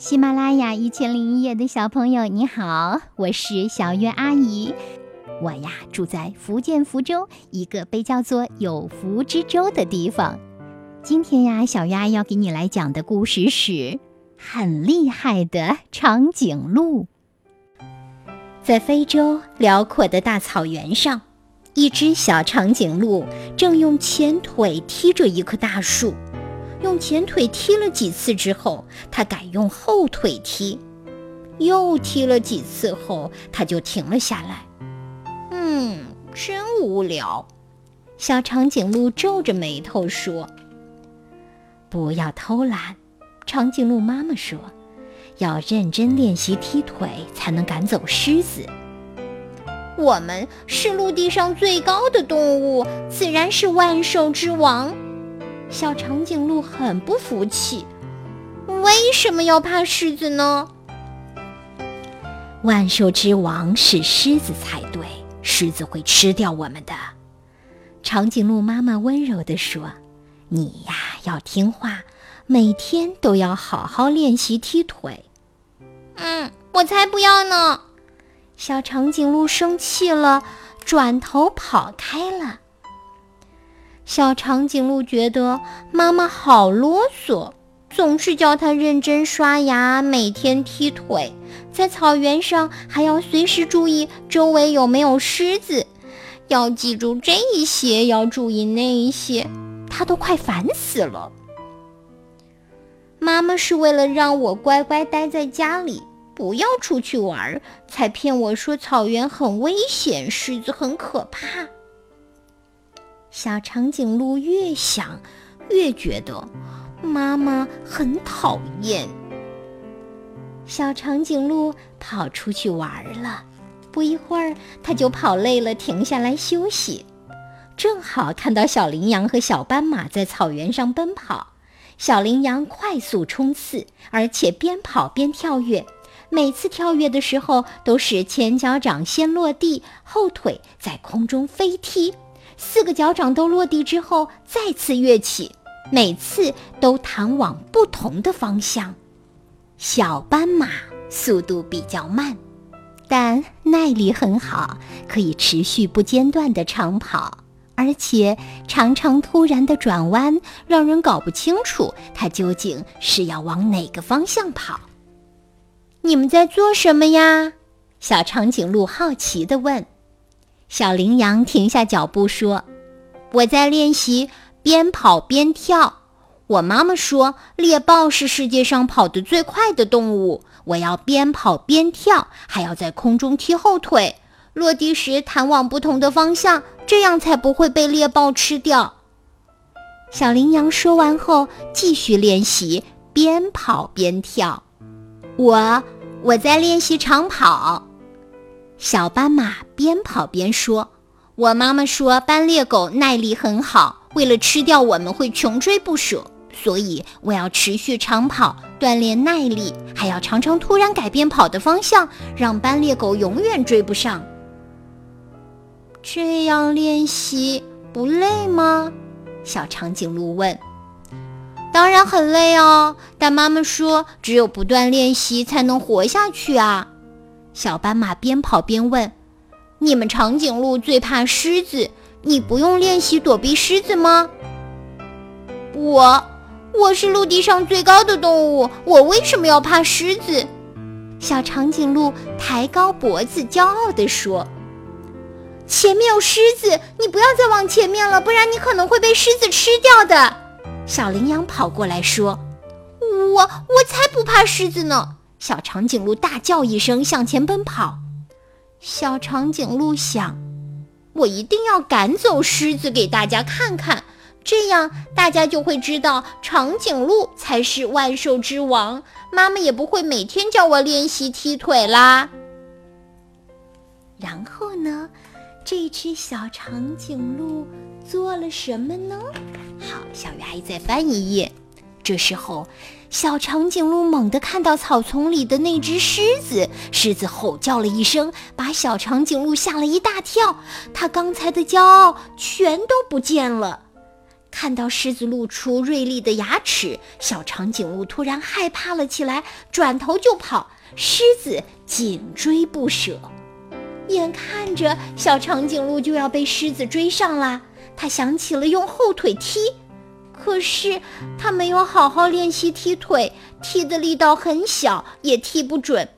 喜马拉雅一千零一夜的小朋友，你好，我是小月阿姨。我呀住在福建福州一个被叫做有福之州的地方。今天呀，小月阿姨要给你来讲的故事是很厉害的长颈鹿。在非洲辽阔的大草原上，一只小长颈鹿正用前腿踢着一棵大树。用前腿踢了几次之后，他改用后腿踢。又踢了几次后，他就停了下来。嗯，真无聊。小长颈鹿皱着眉头说：“不要偷懒。”长颈鹿妈妈说：“要认真练习踢腿，才能赶走狮子。”我们是陆地上最高的动物，自然是万兽之王。小长颈鹿很不服气：“为什么要怕狮子呢？”万兽之王是狮子才对，狮子会吃掉我们的。长颈鹿妈妈温柔地说：“你呀，要听话，每天都要好好练习踢腿。”嗯，我才不要呢！小长颈鹿生气了，转头跑开了。小长颈鹿觉得妈妈好啰嗦，总是叫它认真刷牙，每天踢腿，在草原上还要随时注意周围有没有狮子，要记住这一些，要注意那一些，它都快烦死了。妈妈是为了让我乖乖待在家里，不要出去玩，才骗我说草原很危险，狮子很可怕。小长颈鹿越想，越觉得妈妈很讨厌。小长颈鹿跑出去玩了，不一会儿，它就跑累了，停下来休息。正好看到小羚羊和小斑马在草原上奔跑。小羚羊快速冲刺，而且边跑边跳跃。每次跳跃的时候，都是前脚掌先落地，后腿在空中飞踢。四个脚掌都落地之后，再次跃起，每次都弹往不同的方向。小斑马速度比较慢，但耐力很好，可以持续不间断的长跑，而且常常突然的转弯，让人搞不清楚它究竟是要往哪个方向跑。你们在做什么呀？小长颈鹿好奇地问。小羚羊停下脚步说：“我在练习边跑边跳。我妈妈说，猎豹是世界上跑得最快的动物。我要边跑边跳，还要在空中踢后腿，落地时弹往不同的方向，这样才不会被猎豹吃掉。”小羚羊说完后，继续练习边跑边跳。我我在练习长跑。小斑马边跑边说：“我妈妈说，斑鬣狗耐力很好，为了吃掉我们会穷追不舍，所以我要持续长跑，锻炼耐力，还要常常突然改变跑的方向，让斑鬣狗永远追不上。这样练习不累吗？”小长颈鹿问。“当然很累哦，但妈妈说，只有不断练习才能活下去啊。”小斑马边跑边问：“你们长颈鹿最怕狮子，你不用练习躲避狮子吗？”“我，我是陆地上最高的动物，我为什么要怕狮子？”小长颈鹿抬高脖子，骄傲地说：“前面有狮子，你不要再往前面了，不然你可能会被狮子吃掉的。”小羚羊跑过来说：“我，我才不怕狮子呢。”小长颈鹿大叫一声，向前奔跑。小长颈鹿想：“我一定要赶走狮子，给大家看看，这样大家就会知道长颈鹿才是万兽之王。妈妈也不会每天叫我练习踢腿啦。”然后呢？这只小长颈鹿做了什么呢？好，小鱼阿姨再翻一页。这时候，小长颈鹿猛地看到草丛里的那只狮子，狮子吼叫了一声，把小长颈鹿吓了一大跳。它刚才的骄傲全都不见了。看到狮子露出锐利的牙齿，小长颈鹿突然害怕了起来，转头就跑。狮子紧追不舍，眼看着小长颈鹿就要被狮子追上了，它想起了用后腿踢，可是他没有好好练习踢腿，踢的力道很小，也踢不准。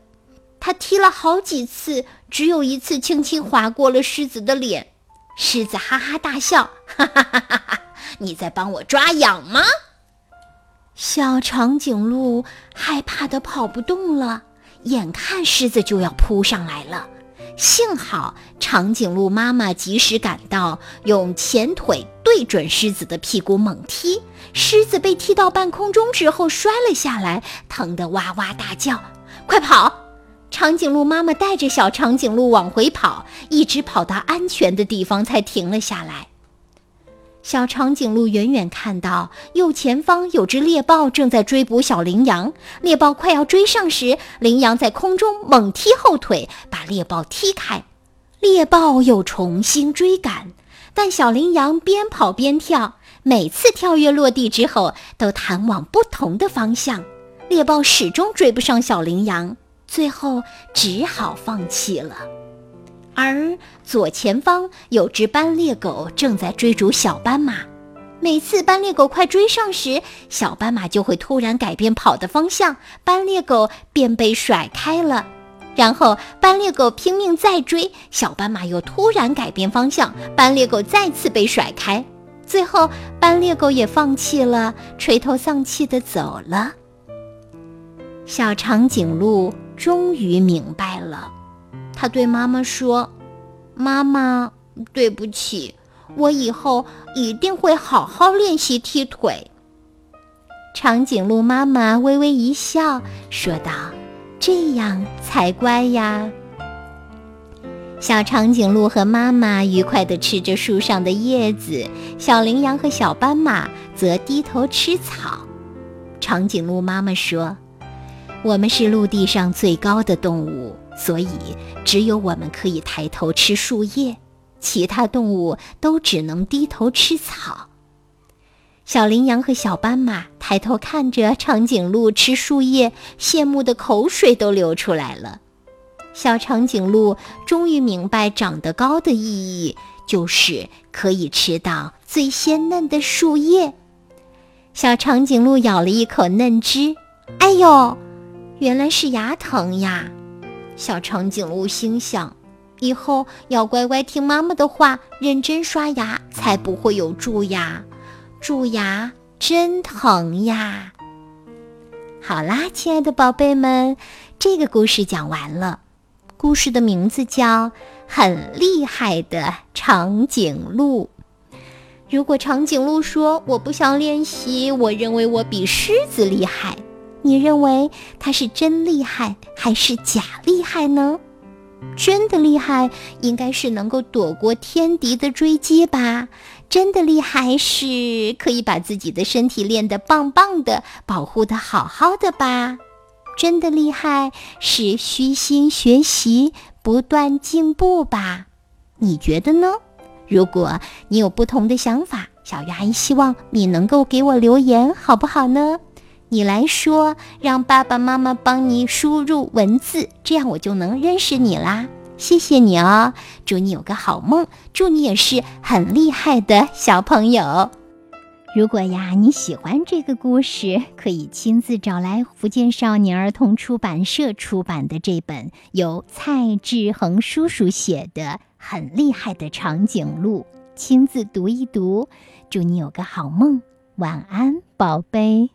他踢了好几次，只有一次轻轻划过了狮子的脸。狮子哈哈大笑，哈哈哈哈哈！你在帮我抓痒吗？小长颈鹿害怕的跑不动了，眼看狮子就要扑上来了，幸好长颈鹿妈妈及时赶到，用前腿对准狮子的屁股猛踢，狮子被踢到半空中之后摔了下来，疼得哇哇大叫。快跑！长颈鹿妈妈带着小长颈鹿往回跑，一直跑到安全的地方才停了下来。小长颈鹿远远看到右前方有只猎豹正在追捕小羚羊，猎豹快要追上时，羚羊在空中猛踢后腿，把猎豹踢开。猎豹又重新追赶，但小羚羊边跑边跳，每次跳跃落地之后都弹往不同的方向，猎豹始终追不上小羚羊。最后只好放弃了，而左前方有只斑鬣狗正在追逐小斑马。每次斑鬣狗快追上时，小斑马就会突然改变跑的方向，斑鬣狗便被甩开了。然后斑鬣狗拼命再追，小斑马又突然改变方向，斑鬣狗再次被甩开。最后斑鬣狗也放弃了，垂头丧气地走了。小长颈鹿。终于明白了，他对妈妈说：“妈妈，对不起，我以后一定会好好练习踢腿。”长颈鹿妈妈微微一笑，说道：“这样才乖呀。”小长颈鹿和妈妈愉快地吃着树上的叶子，小羚羊和小斑马则低头吃草。长颈鹿妈妈说。我们是陆地上最高的动物，所以只有我们可以抬头吃树叶，其他动物都只能低头吃草。小羚羊和小斑马抬头看着长颈鹿吃树叶，羡慕的口水都流出来了。小长颈鹿终于明白长得高的意义，就是可以吃到最鲜嫩的树叶。小长颈鹿咬了一口嫩枝，哎呦！原来是牙疼呀，小长颈鹿心想：以后要乖乖听妈妈的话，认真刷牙，才不会有蛀牙。蛀牙真疼呀！好啦，亲爱的宝贝们，这个故事讲完了。故事的名字叫《很厉害的长颈鹿》。如果长颈鹿说：“我不想练习，我认为我比狮子厉害。”你认为他是真厉害还是假厉害呢？真的厉害应该是能够躲过天敌的追击吧？真的厉害是可以把自己的身体练得棒棒的，保护得好好的吧？真的厉害是虚心学习，不断进步吧？你觉得呢？如果你有不同的想法，小鱼阿姨希望你能够给我留言，好不好呢？你来说，让爸爸妈妈帮你输入文字，这样我就能认识你啦。谢谢你哦，祝你有个好梦，祝你也是很厉害的小朋友。如果呀你喜欢这个故事，可以亲自找来福建少年儿童出版社出版的这本由蔡志恒叔叔写的《很厉害的长颈鹿》，亲自读一读。祝你有个好梦，晚安，宝贝。